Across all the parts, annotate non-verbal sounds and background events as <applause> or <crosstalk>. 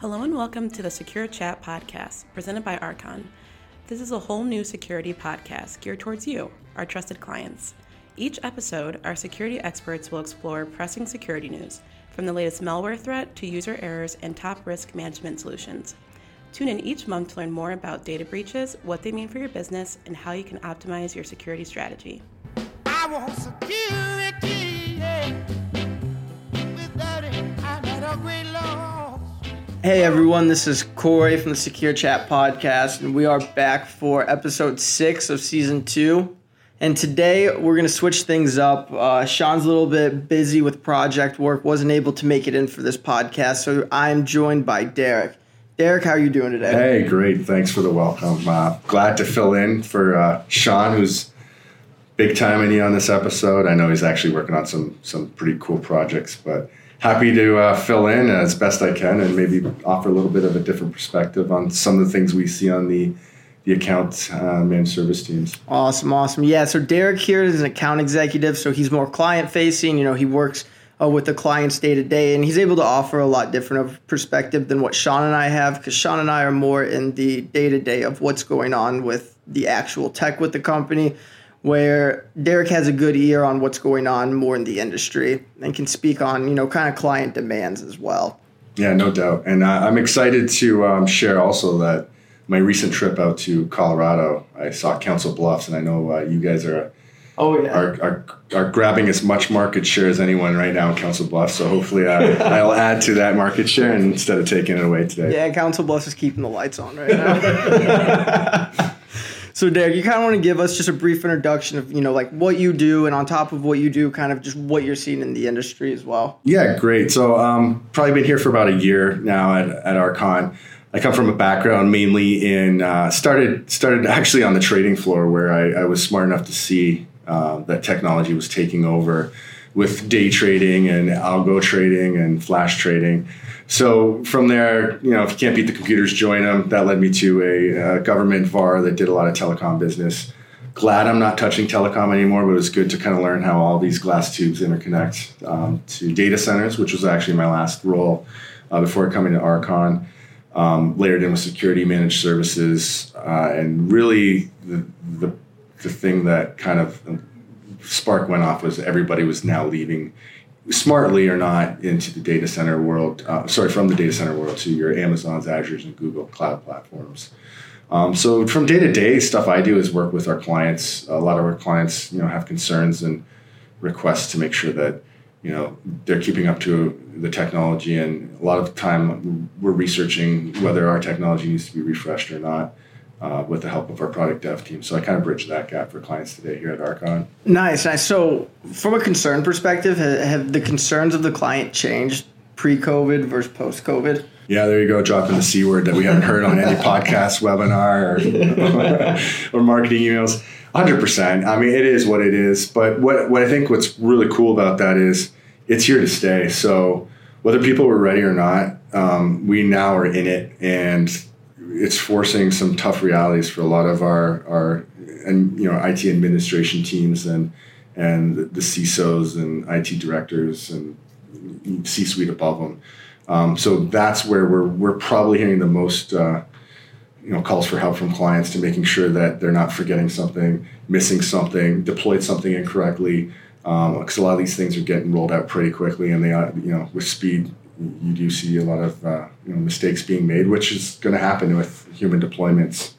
Hello and welcome to the Secure Chat podcast presented by Archon. This is a whole new security podcast geared towards you, our trusted clients. Each episode, our security experts will explore pressing security news, from the latest malware threat to user errors and top risk management solutions. Tune in each month to learn more about data breaches, what they mean for your business, and how you can optimize your security strategy. I want security, yeah. Without it, I'm at a great Hey everyone, this is Corey from the Secure Chat Podcast, and we are back for episode six of season two. And today we're going to switch things up. Uh, Sean's a little bit busy with project work, wasn't able to make it in for this podcast, so I'm joined by Derek. Derek, how are you doing today? Hey, great. Thanks for the welcome. Uh, glad to fill in for uh, Sean, who's big time in on this episode. I know he's actually working on some some pretty cool projects, but happy to uh, fill in as best I can and maybe offer a little bit of a different perspective on some of the things we see on the the account uh, managed service teams. Awesome, awesome. Yeah, so Derek here is an account executive, so he's more client facing. You know, he works uh, with the clients day to day, and he's able to offer a lot different of perspective than what Sean and I have, because Sean and I are more in the day to day of what's going on with the actual tech with the company where Derek has a good ear on what's going on more in the industry and can speak on, you know, kind of client demands as well. Yeah, no doubt. And I'm excited to um, share also that my recent trip out to Colorado, I saw Council Bluffs, and I know uh, you guys are. Oh yeah. Are, are, are grabbing as much market share as anyone right now in Council Bluffs. So hopefully uh, I'll add to that market share instead of taking it away today. Yeah, Council Bluffs is keeping the lights on right now. <laughs> <laughs> So, Derek, you kind of want to give us just a brief introduction of, you know, like what you do, and on top of what you do, kind of just what you're seeing in the industry as well. Yeah, great. So, um, probably been here for about a year now at, at Archon. I come from a background mainly in uh, started started actually on the trading floor where I, I was smart enough to see uh, that technology was taking over with day trading and algo trading and flash trading. So from there, you know, if you can't beat the computers, join them. That led me to a, a government VAR that did a lot of telecom business. Glad I'm not touching telecom anymore, but it was good to kind of learn how all these glass tubes interconnect um, to data centers, which was actually my last role uh, before coming to Archon. Um, layered in with security managed services, uh, and really the, the the thing that kind of spark went off was everybody was now leaving smartly or not into the data center world uh, sorry from the data center world to your amazons azures and google cloud platforms. Um, so from day to day stuff i do is work with our clients. A lot of our clients you know have concerns and requests to make sure that you know they're keeping up to the technology. And a lot of time we're researching whether our technology needs to be refreshed or not uh, with the help of our product dev team. So I kind of bridge that gap for clients today here at Archon. Nice, nice. So from a concern perspective, have, have the concerns of the client changed pre-COVID versus post-COVID? Yeah, there you go, dropping the C word that we haven't heard on any <laughs> podcast, webinar, or, <laughs> or marketing emails. 100%. I mean, it is what it is. But what, what I think what's really cool about that is it's here to stay. So whether people were ready or not, um, we now are in it. And it's forcing some tough realities for a lot of our our and you know IT administration teams and and the CISOs and IT directors and C-suite above them. Um, so that's where we're we're probably hearing the most uh, you know calls for help from clients to making sure that they're not forgetting something, missing something, deployed something incorrectly. Because um, a lot of these things are getting rolled out pretty quickly, and they are you know with speed you do see a lot of uh, you know, mistakes being made, which is going to happen with human deployments.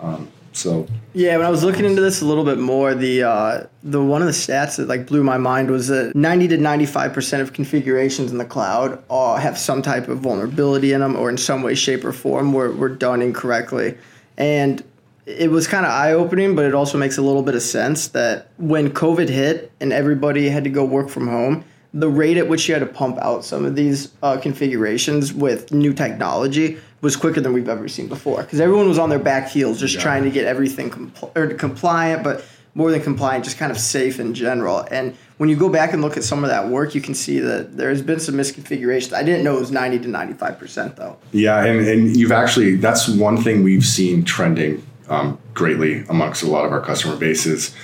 Um, so yeah, when I was looking into this a little bit more, the uh, the one of the stats that like blew my mind was that ninety to ninety five percent of configurations in the cloud uh, have some type of vulnerability in them, or in some way, shape, or form were were done incorrectly, and it was kind of eye opening, but it also makes a little bit of sense that when COVID hit and everybody had to go work from home the rate at which you had to pump out some of these uh, configurations with new technology was quicker than we've ever seen before. Because everyone was on their back heels just yeah. trying to get everything compl- or compliant but more than compliant just kind of safe in general. And when you go back and look at some of that work you can see that there's been some misconfigurations. I didn't know it was 90 to 95% though. Yeah and, and you've actually that's one thing we've seen trending um, greatly amongst a lot of our customer bases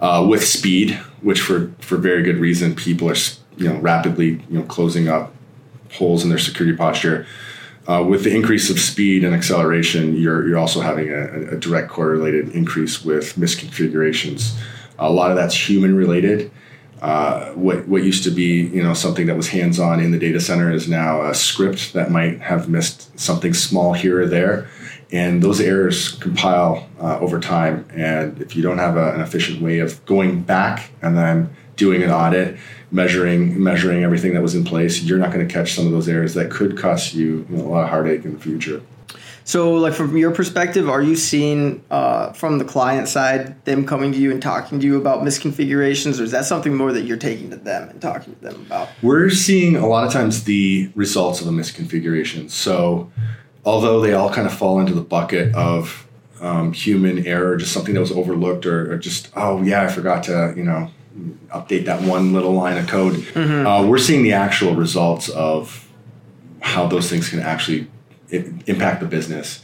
uh, with speed which for for very good reason people are you know rapidly you know closing up holes in their security posture. uh, with the increase of speed and acceleration, you're, you're also having a, a, direct correlated increase with misconfigurations. A lot of that's human related. Uh, what, what used to be you know something that was hands on in the data center is now a script that might have missed something small here or there, and those errors compile uh, over time. And if you don't have a, an efficient way of going back and then doing an audit, measuring measuring everything that was in place, you're not going to catch some of those errors that could cost you, you know, a lot of heartache in the future. So, like from your perspective, are you seeing uh, from the client side them coming to you and talking to you about misconfigurations, or is that something more that you're taking to them and talking to them about? We're seeing a lot of times the results of a misconfiguration. So, although they all kind of fall into the bucket of um, human error, just something that was overlooked, or, or just oh yeah, I forgot to you know update that one little line of code. Mm-hmm. Uh, we're seeing the actual results of how those things can actually impact the business.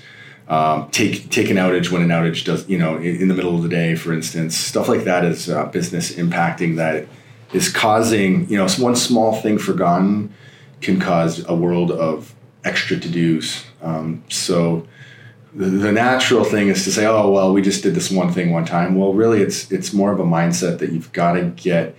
Um, take take an outage when an outage does you know in, in, the middle of the day, for instance, stuff like that is uh, business impacting that is causing you know one small thing forgotten can cause a world of extra to dos. Um, so the, the, natural thing is to say, oh well, we just did this one thing one time. Well, really, it's it's more of a mindset that you've got to get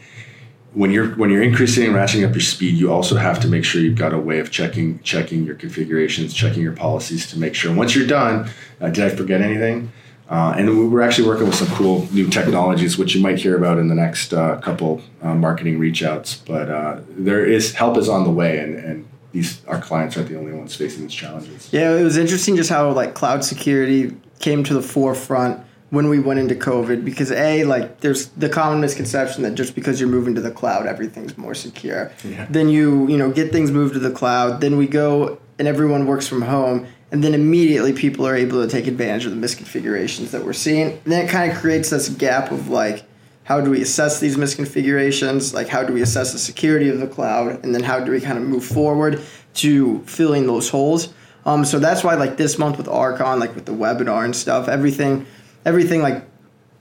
when you're when you're increasing and ratcheting up your speed, you also have to make sure you've got a way of checking checking your configurations, checking your policies to make sure. Once you're done, uh, did I forget anything? Uh, and we're actually working with some cool new technologies, which you might hear about in the next uh, couple uh, marketing reach outs. But uh, there is help is on the way, and, and these our clients aren't the only ones facing these challenges. Yeah, it was interesting just how like cloud security came to the forefront when we went into COVID because a like there's the common misconception that just because you're moving to the cloud everything's more secure. Yeah. Then you you know get things moved to the cloud. Then we go and everyone works from home, and then immediately people are able to take advantage of the misconfigurations that we're seeing. And then it kind of creates this gap of like. How do we assess these misconfigurations? Like, how do we assess the security of the cloud? And then, how do we kind of move forward to filling those holes? Um, so that's why, like this month with Archon, like with the webinar and stuff, everything everything like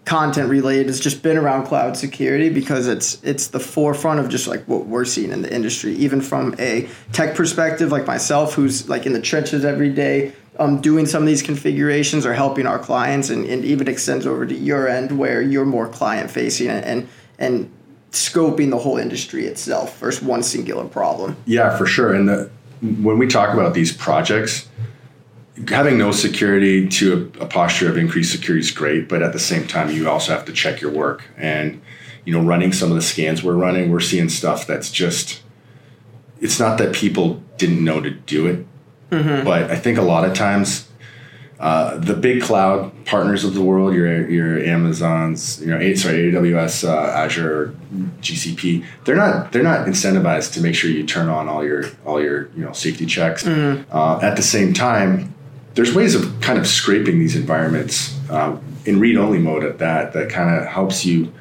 content related has just been around cloud security because it's it's the forefront of just like what we're seeing in the industry even from a tech perspective like myself who's like in the trenches every day um, doing some of these configurations or helping our clients and, and even extends over to your end where you're more client facing and, and scoping the whole industry itself versus one singular problem yeah for sure and the, when we talk about these projects having no security to a, a, posture of increased security is great, but at the same time, you also have to check your work. And you know, running some of the scans we're running, we're seeing stuff that's just. It's not that people didn't know to do it, mm-hmm. but I think a lot of times. Uh, the big cloud partners of the world, your your Amazon's, you know, sorry, AWS, uh, Azure, GCP, they're not they're not incentivized to make sure you turn on all your all your you know safety checks. Mm-hmm. Uh, at the same time, there's ways of kind of scraping these environments uh, in read-only mode at that that kind of helps you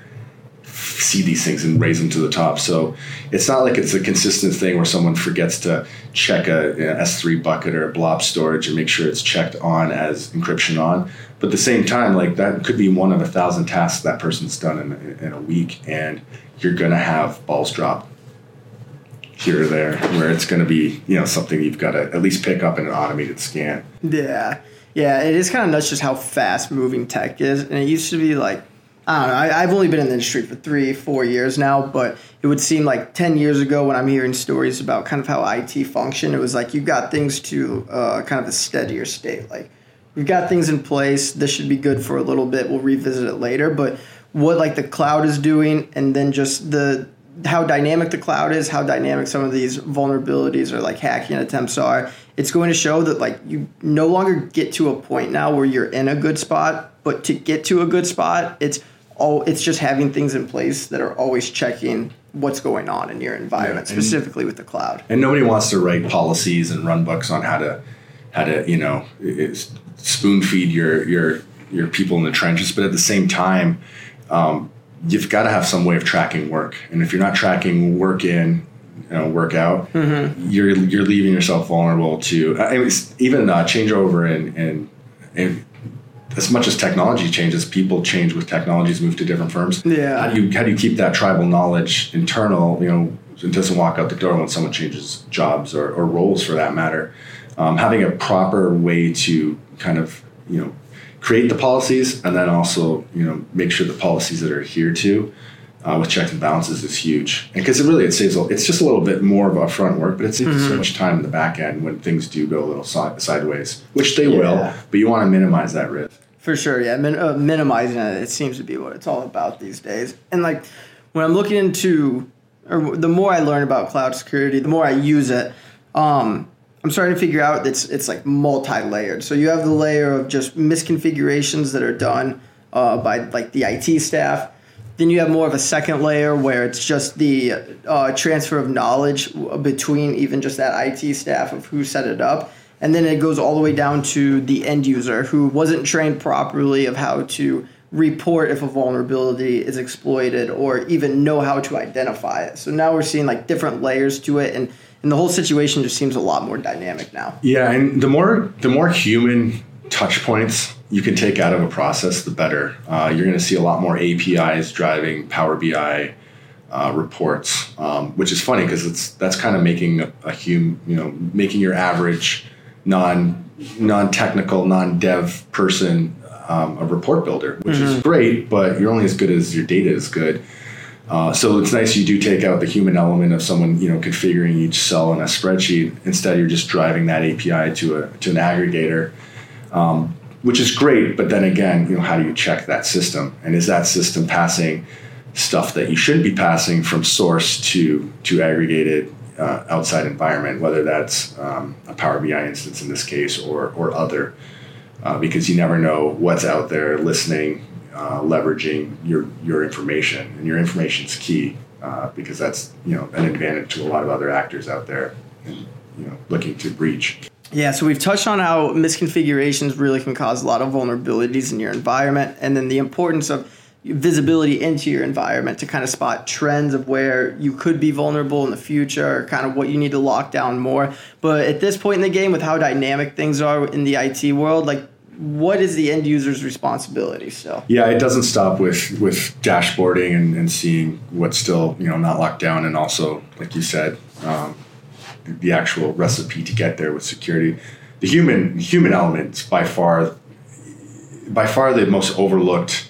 see these things and raise them to the top. So it's not like it's a consistent thing where someone forgets to check a know, S3 bucket or a blob storage and make sure it's checked on as encryption on. But at the same time, like that could be one of a thousand tasks that person's done in, in a week, and you're going to have balls drop here or there where it's going to be you know something you've got to at least pick up in an automated scan yeah yeah it is kind of nuts just how fast moving tech is and it used to be like I don't know. I, have only been in the industry for three, four years now, but it would seem like 10 years ago when I'm hearing stories about kind of how IT functioned, it was like you got things to uh, kind of a steadier state. Like, we've got things in place. This should be good for a little bit. We'll revisit it later. But what like the cloud is doing and then just the how dynamic the cloud is, how dynamic some of these vulnerabilities or like hacking attempts are, it's going to show that like you no longer get to a point now where you're in a good spot, but to get to a good spot, it's all it's just having things in place that are always checking what's going on in your environment, yeah, specifically with the cloud. And nobody wants to write policies and run books on how to how to you know spoon feed your your your people in the trenches, but at the same time. Um, you've got to have some way of tracking work. And if you're not tracking work in, you know, work out, mm-hmm. you're you're leaving yourself vulnerable to I mean, even uh, changeover and, and and as much as technology changes, people change with technologies, move to different firms. Yeah. How do you how do you keep that tribal knowledge internal? You know, it doesn't walk out the door when someone changes jobs or, or roles for that matter. um, having a proper way to kind of you know create the policies and then also you know make sure the policies that are adhered to uh, with checks and balances is huge. And because it really it saves a, it's just a little bit more of upfront work, but it saves mm-hmm. so much time in the back end when things do go a little si- sideways, which they yeah. will. But you want to minimize that risk. For sure, yeah. Min- uh, minimizing it, it seems to be what it's all about these days. And like when I'm looking into, or the more I learn about cloud security, the more I use it. Um, I'm starting to figure out it's it's like multi-layered. So you have the layer of just misconfigurations that are done uh, by like the IT staff then you have more of a second layer where it's just the uh, transfer of knowledge between even just that IT staff of who set it up. And then it goes all the way down to the end user who wasn't trained properly of how to report if a vulnerability is exploited or even know how to identify it. So now we're seeing like different layers to it and and the whole situation just seems a lot more dynamic now. Yeah, and the more the more human touch points you can take out of a process, the better. Uh, you're going to see a lot more APIs driving Power BI uh, reports, um, which is funny because it's that's kind of making a, a hum, you know, making your average non non technical, non dev person um, a report builder, which mm-hmm. is great. But you're only as good as your data is good. Uh, so it's nice you do take out the human element of someone you know configuring each cell in a spreadsheet. Instead, you're just driving that API to a to an aggregator. Um, which is great. But then again, you know, how do you check that system? And is that system passing stuff that you shouldn't be passing from source to to aggregated uh, outside environment, whether that's um, a Power BI instance in this case or or other, uh, because you never know what's out there listening, uh, leveraging your your information, and your information is key uh, because that's you know an advantage to a lot of other actors out there, and, you know, looking to breach. Yeah, so we've touched on how misconfigurations really can cause a lot of vulnerabilities in your environment, and then the importance of visibility into your environment to kind of spot trends of where you could be vulnerable in the future or kind of what you need to lock down more. But at this point in the game, with how dynamic things are in the IT world, like what is the end user's responsibility still? Yeah, it doesn't stop with with dashboarding and, and seeing what's still you know not locked down, and also like you said. Um, the actual recipe to get there with security. The human human element by far by far the most overlooked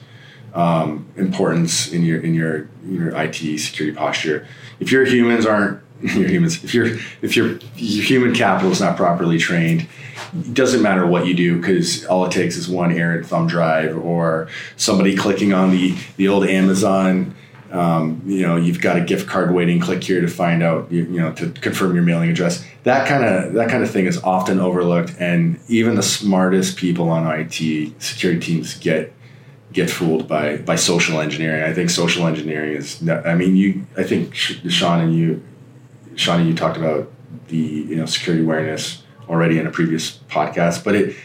um, importance in your in your your IT security posture. If your humans aren't <laughs> your humans, if your if your your human capital is not properly trained, it doesn't matter what you do because all it takes is one errant thumb drive or somebody clicking on the the old Amazon um, you know, you've got a gift card waiting. Click here to find out, you, you know, to confirm your mailing address. That kind of that kind of thing is often overlooked, and even the smartest people on IT security teams get get fooled by by social engineering. I think social engineering is. I mean, you. I think Sean and you, Sean and you talked about the you know security awareness already in a previous podcast, but it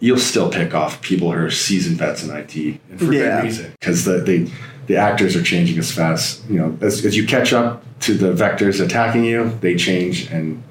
you'll still pick off people who are seasoned vets in IT and for yeah. good reason because the, they the actors are changing as fast. You know, as, as you catch up to the vectors attacking you, they change, and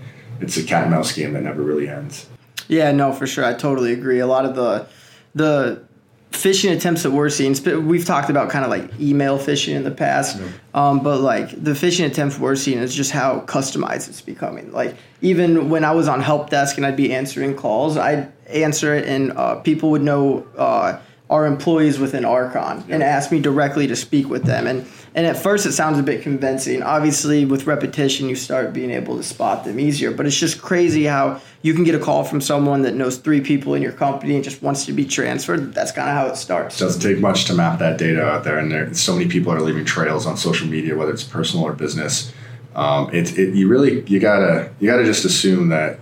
it's a cat and mouse game that never really ends. Yeah, no, for sure. I totally agree. A lot of the the phishing attempts that we're seeing, we've talked about kind of like email phishing in the past, yeah. um, but like the phishing attempts we're seeing is just how customized it's becoming. Like even when I was on help desk and I'd be answering calls, I'd answer it and uh, people would know. Uh, are employees within Archon and ask me directly to speak with them. And and at first it sounds a bit convincing. Obviously, with repetition, you start being able to spot them easier. But it's just crazy how you can get a call from someone that knows three people in your company and just wants to be transferred. That's kind of how it starts. It doesn't take much to map that data out there, and there so many people are leaving trails on social media, whether it's personal or business. Um, it, it you really you gotta you gotta just assume that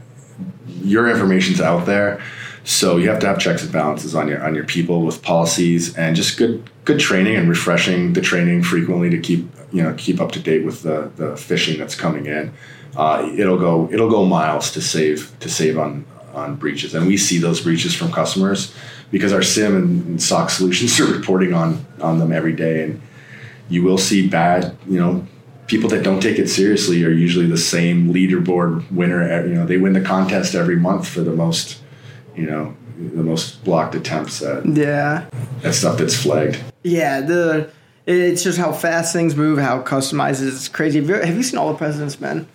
your information's out there so you have to have checks and balances on your on your people with policies and just good good training and refreshing the training frequently to keep you know keep up to date with the the phishing that's coming in. Uh, it'll go it'll go miles to save to save on on breaches, and we see those breaches from customers because our SIEM and SOC solutions <laughs> are reporting on on them every day, and you will see bad you know people that don't take it seriously are usually the same leaderboard winner. You know, they win the contest every month for the most you know, the most blocked attempts at yeah at stuff that's flagged. Yeah, the it's just how fast things move, how customized it is. Crazy. Have you, have you seen All the President's Men?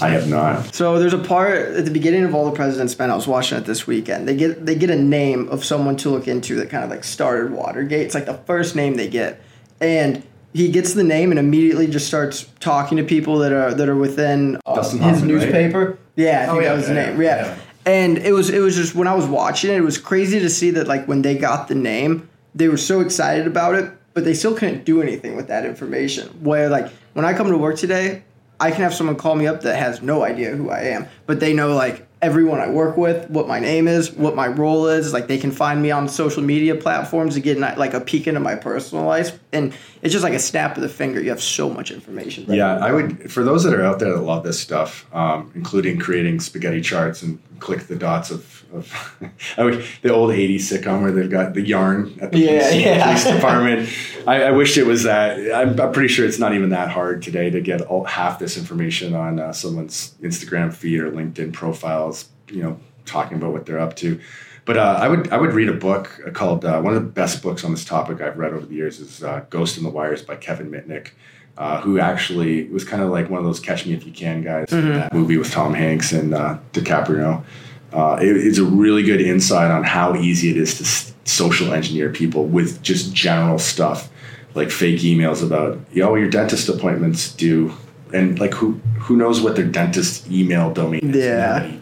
I have not. So there's a part at the beginning of All the President's Men. I was watching it this weekend. They get they get a name of someone to look into that kind of like started Watergate. It's like the first name they get, and he gets the name and immediately just starts talking to people that are that are within uh, his Dustin Hoffman, right? newspaper. Yeah, I think Oh, yeah, that was his yeah, name. Yeah. yeah. And it was it was just when I was watching it, it was crazy to see that like when they got the name, they were so excited about it, but they still couldn't do anything with that information. Where like when I come to work today, I can have someone call me up that has no idea who I am, but they know like everyone I work with, what my name is, what my role is. Like they can find me on social media platforms to get like a peek into my personal life, and it's just like a snap of the finger. You have so much information. Yeah, I would. For those that are out there that love this stuff, um, including creating spaghetti charts and click the dots of, of <laughs> I would, the old '80s sitcom where they've got the yarn at the Yeah, police, yeah. police department. I, I wish it was that. I'm, I'm pretty sure it's not even that hard today to get all, half this information on uh, someone's Instagram feed or LinkedIn profiles. You know, talking about what they're up to. But uh, I would I would read a book called uh, one of the best books on this topic I've read over the years is uh, Ghost in the Wires by Kevin Mitnick, uh, who actually was kind of like one of those Catch Me If You Can guys. That movie with Tom Hanks and uh, DiCaprio. Uh, it- it's a really good insight on how easy it is to s- social engineer people with just general stuff like fake emails about yo your dentist appointments due and like who who knows what their dentist email domain is Yeah.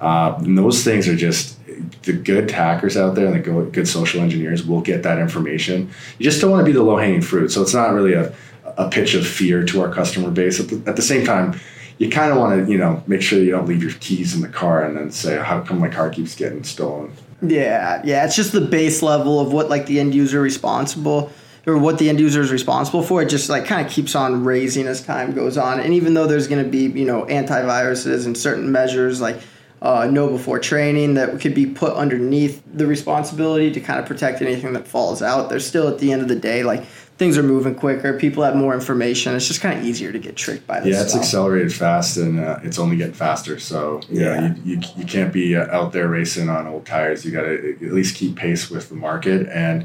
Uh, and those things are just the good hackers out there and the good social engineers will get that information. You just don't want to be the low hanging fruit. So it's not really a, a pitch of fear to our customer base. At the, at the same time, you kind of want to, you know, make sure you don't leave your keys in the car and then say, how come my car keeps getting stolen? Yeah, yeah, it's just the base level of what like the end user responsible or what the end user is responsible for. It just like kind of keeps on raising as time goes on. And even though there's going to be you know antiviruses and certain measures like uh, KnowBe4 training that could be put underneath the responsibility to kind of protect anything that falls out, there's still at the end of the day like things are moving quicker. People have more information. It's just kind of easier to get tricked by this. Yeah, it's stuff. accelerated fast and uh, it's only getting faster. So yeah, Yeah. you, you, you can't be uh, out there racing on old tires. You got to at least keep pace with the market. And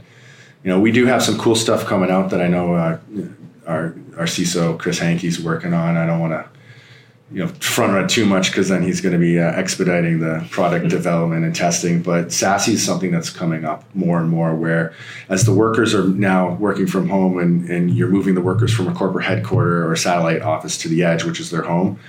you know, we do have some cool stuff coming out that I know uh, our our CISO Chris Hankey's working on. I don't want to you know front run too much because then he's going to be uh, expediting the product development and testing. But SASE is something that's coming up more and more. Where as the workers are now working from home and and you're moving the workers from a corporate headquarter or a satellite office to the edge, which is their home.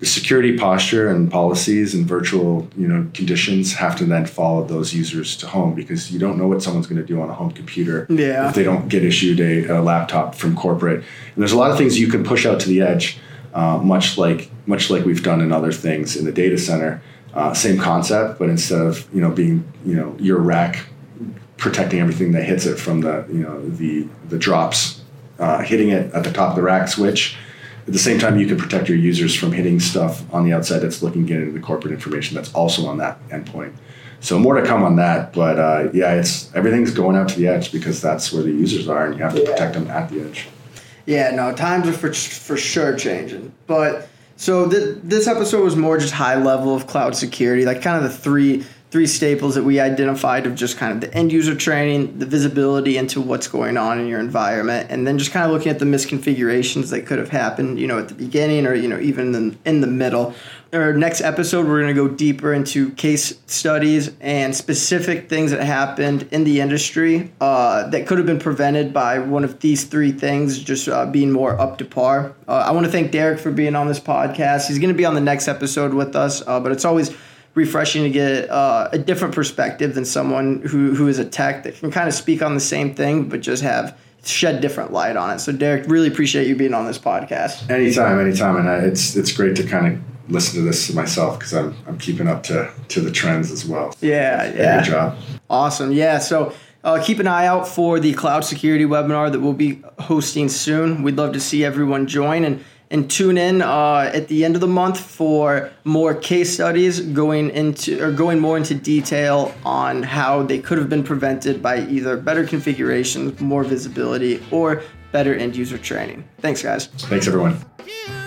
The security posture and policies and virtual, you know, conditions have to then follow those users to home because you don't know what someone's going to do on a home computer Yeah. if they don't get issued a, a laptop from corporate. And there's a lot of things you can push out to the edge, uh, much like much like we've done in other things in the data center. Uh, same concept, but instead of you know being you know your rack protecting everything that hits it from the you know the the drops uh, hitting it at the top of the rack switch. At the same time, you can protect your users from hitting stuff on the outside that's looking into the corporate information that's also on that endpoint. So more to come on that, but uh, yeah, it's everything's going out to the edge because that's where the users are, and you have to Yeah. protect them at the edge. Yeah, no, times are for for sure changing. But so th- this episode was more just high level of cloud security, like kind of the three three staples that we identified of just kind of the end user training, the visibility into what's going on in your environment, and then just kind of looking at the misconfigurations that could have happened, you know, at the beginning or you know even in, in the middle. Our next episode, we're going to go deeper into case studies and specific things that happened in the industry uh, that could have been prevented by one of these three things just uh, being more up to par. Uh, I want to thank Derek for being on this podcast. He's going to be on the next episode with us, uh, but it's always refreshing to get uh, a different perspective than someone who, who is a tech that can kind of speak on the same thing, but just have shed different light on it. So, Derek, really appreciate you being on this podcast. Anytime, anytime, and I, it's it's great to kind of listen to this myself because I'm I'm keeping up to to the trends as well. Yeah, Yeah, yeah. Good job. Awesome. Yeah. So uh, keep an eye out for the cloud security webinar that we'll be hosting soon. We'd love to see everyone join and and tune in uh, at the end of the month for more case studies going into or going more into detail on how they could have been prevented by either better configurations, more visibility, or better end user training. Thanks, guys. Thanks, everyone. You